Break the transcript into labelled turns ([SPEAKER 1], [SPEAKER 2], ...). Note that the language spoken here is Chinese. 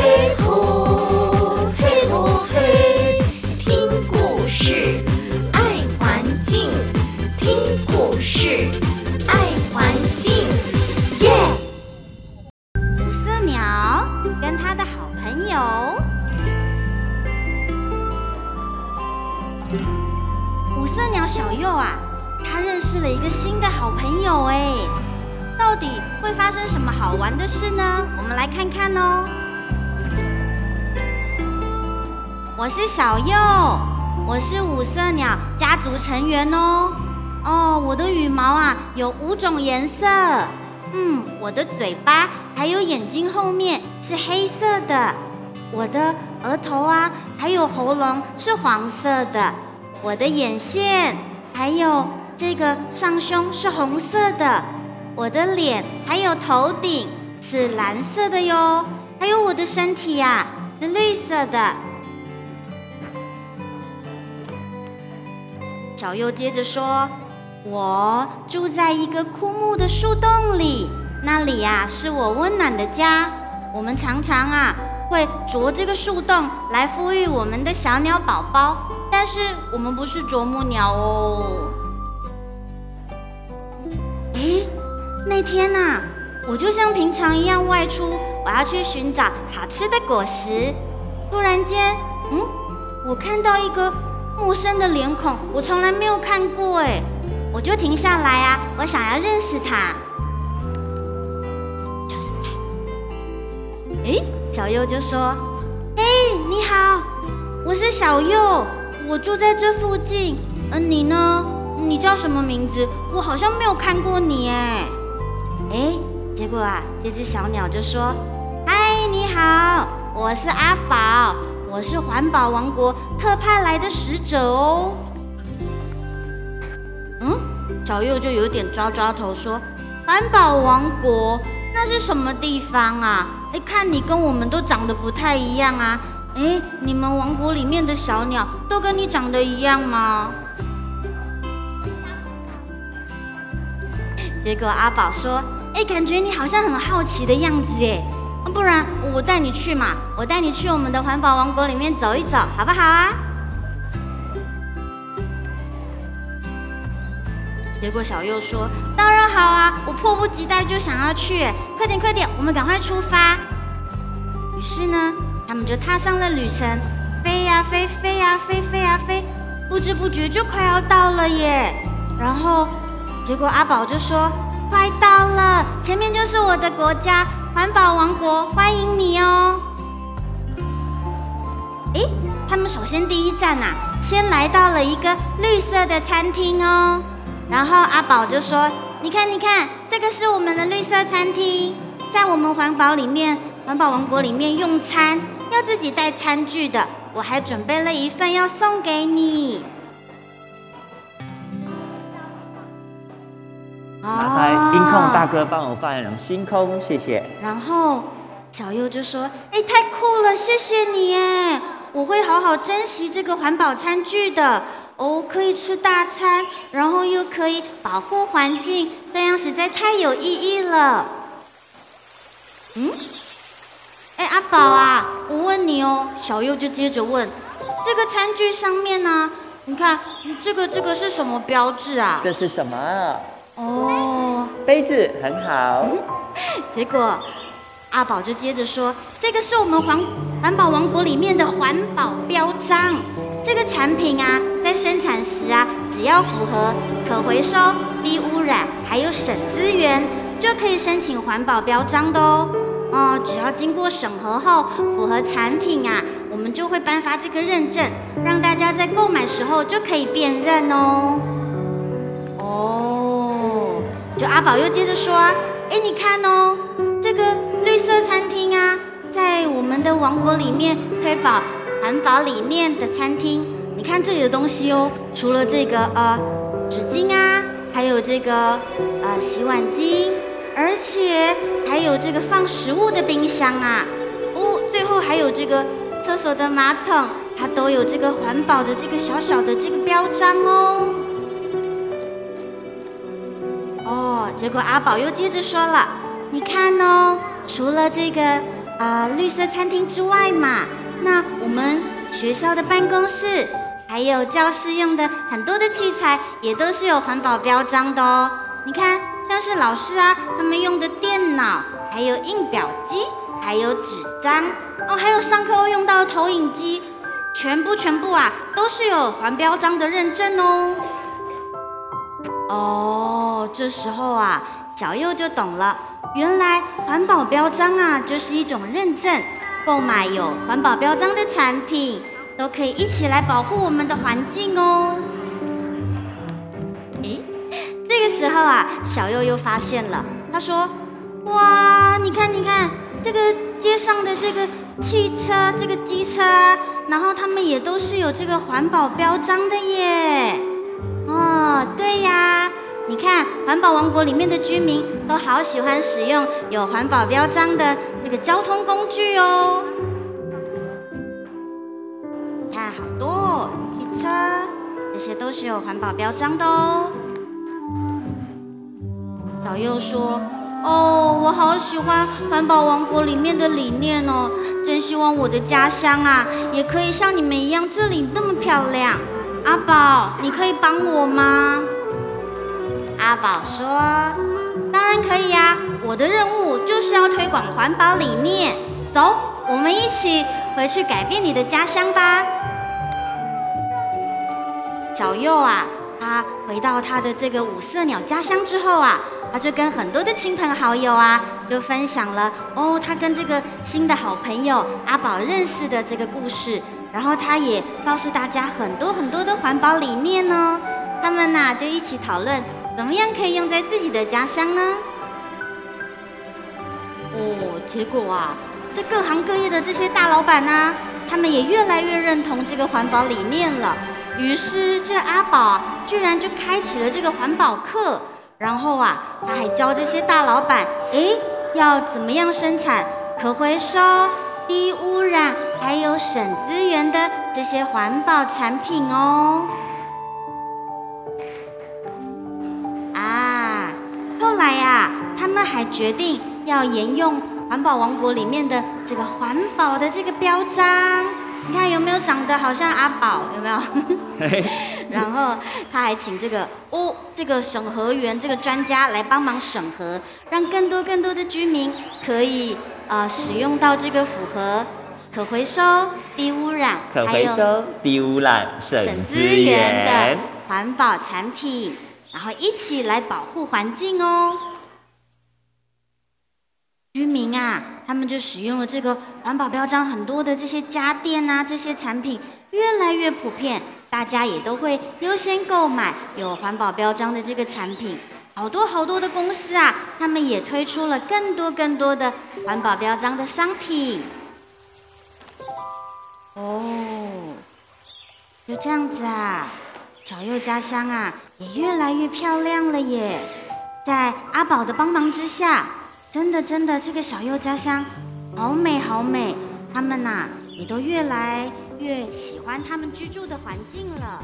[SPEAKER 1] 嘿吼，嘿吼嘿，听故事，爱环境，听故事，爱环境，耶！
[SPEAKER 2] 五色鸟跟他的好朋友。五色鸟小右啊，他认识了一个新的好朋友哎。到底会发生什么好玩的事呢？我们来看看哦。我是小右，我是五色鸟家族成员哦。哦，我的羽毛啊有五种颜色。嗯，我的嘴巴还有眼睛后面是黑色的。我的额头啊还有喉咙是黄色的。我的眼线还有这个上胸是红色的。我的脸还有头顶是蓝色的哟，还有我的身体呀是绿色的。小右接着说：“我住在一个枯木的树洞里，那里呀是我温暖的家。我们常常啊会啄这个树洞来孵育我们的小鸟宝宝，但是我们不是啄木鸟哦。”哎。那天呐、啊，我就像平常一样外出，我要去寻找好吃的果实。突然间，嗯，我看到一个陌生的脸孔，我从来没有看过哎，我就停下来啊，我想要认识他。哎，小右就说：“哎，你好，我是小右，我住在这附近。嗯、你呢？你叫什么名字？我好像没有看过你哎。”哎，结果啊，这只小鸟就说：“嗨，你好，我是阿宝，我是环保王国特派来的使者哦。”嗯，小右就有点抓抓头说：“环保王国那是什么地方啊？哎，看你跟我们都长得不太一样啊。哎，你们王国里面的小鸟都跟你长得一样吗？”结果阿宝说。哎，感觉你好像很好奇的样子哎，不然我带你去嘛，我带你去我们的环保王国里面走一走，好不好啊？结果小右说：“当然好啊，我迫不及待就想要去，快点快点，我们赶快出发。”于是呢，他们就踏上了旅程，飞呀飞，飞呀飞，飞呀飞，不知不觉就快要到了耶。然后，结果阿宝就说。快到了，前面就是我的国家——环保王国，欢迎你哦！诶，他们首先第一站呐、啊，先来到了一个绿色的餐厅哦。然后阿宝就说：“你看，你看，这个是我们的绿色餐厅，在我们环保里面，环保王国里面用餐要自己带餐具的，我还准备了一份要送给你。”
[SPEAKER 3] 麻烦音控大哥帮我放星空，谢谢。
[SPEAKER 2] 然后小佑就说：“哎，太酷了，谢谢你哎，我会好好珍惜这个环保餐具的哦，可以吃大餐，然后又可以保护环境，这样实在太有意义了。”嗯？哎，阿宝啊，我问你哦，小佑就接着问：“这个餐具上面呢？你看这个这个是什么标志啊？”
[SPEAKER 3] 这是什么？
[SPEAKER 2] 哦，
[SPEAKER 3] 杯子很好。
[SPEAKER 2] 结果阿宝就接着说：“这个是我们环环保王国里面的环保标章。这个产品啊，在生产时啊，只要符合可回收、低污染，还有省资源，就可以申请环保标章的哦。哦，只要经过审核后符合产品啊，我们就会颁发这个认证，让大家在购买时候就可以辨认哦。”就阿宝又接着说啊，哎，你看哦，这个绿色餐厅啊，在我们的王国里面推广环保里面的餐厅。你看这里的东西哦，除了这个呃纸巾啊，还有这个呃洗碗巾，而且还有这个放食物的冰箱啊，哦，最后还有这个厕所的马桶，它都有这个环保的这个小小的这个标章哦。结果阿宝又接着说了：“你看哦，除了这个呃绿色餐厅之外嘛，那我们学校的办公室还有教室用的很多的器材也都是有环保标章的哦。你看，像是老师啊，他们用的电脑，还有印表机，还有纸张哦，还有上课会用到的投影机，全部全部啊都是有环标章的认证哦。哦，这时候啊，小右就懂了，原来环保标章啊就是一种认证，购买有环保标章的产品都可以一起来保护我们的环境哦。诶，这个时候啊，小右又发现了，他说：“哇，你看，你看，这个街上的这个汽车、这个机车，然后他们也都是有这个环保标章的耶。”哦，对呀，你看环保王国里面的居民都好喜欢使用有环保标章的这个交通工具哦。看好多汽车，这些都是有环保标章的哦。小佑说：“哦，我好喜欢环保王国里面的理念哦，真希望我的家乡啊也可以像你们一样，这里那么漂亮。”阿宝，你可以帮我吗？阿宝说：“当然可以呀，我的任务就是要推广环保理念。走，我们一起回去改变你的家乡吧。”小右啊，他回到他的这个五色鸟家乡之后啊，他就跟很多的亲朋好友啊，就分享了哦，他跟这个新的好朋友阿宝认识的这个故事。然后他也告诉大家很多很多的环保理念哦，他们呐就一起讨论怎么样可以用在自己的家乡呢？哦，结果啊，这各行各业的这些大老板呢，他们也越来越认同这个环保理念了。于是这阿宝居然就开启了这个环保课，然后啊，他还教这些大老板，诶，要怎么样生产可回收、低污染，还有省资源的这些环保产品哦。还决定要沿用环保王国里面的这个环保的这个标章。你看有没有长得好像阿宝？有没有？然后他还请这个哦，这个审核员这个专家来帮忙审核，让更多更多的居民可以呃使用到这个符合。可回收、低污染，
[SPEAKER 3] 可回收、低污染、省资源的
[SPEAKER 2] 环保产品，然后一起来保护环境哦。居民啊，他们就使用了这个环保标章，很多的这些家电啊，这些产品越来越普遍，大家也都会优先购买有环保标章的这个产品。好多好多的公司啊，他们也推出了更多更多的环保标章的商品。哦，就这样子啊，小佑家乡啊也越来越漂亮了耶！在阿宝的帮忙之下，真的真的，这个小右家乡好美好美，他们呐、也都越来越喜欢他们居住的环境了。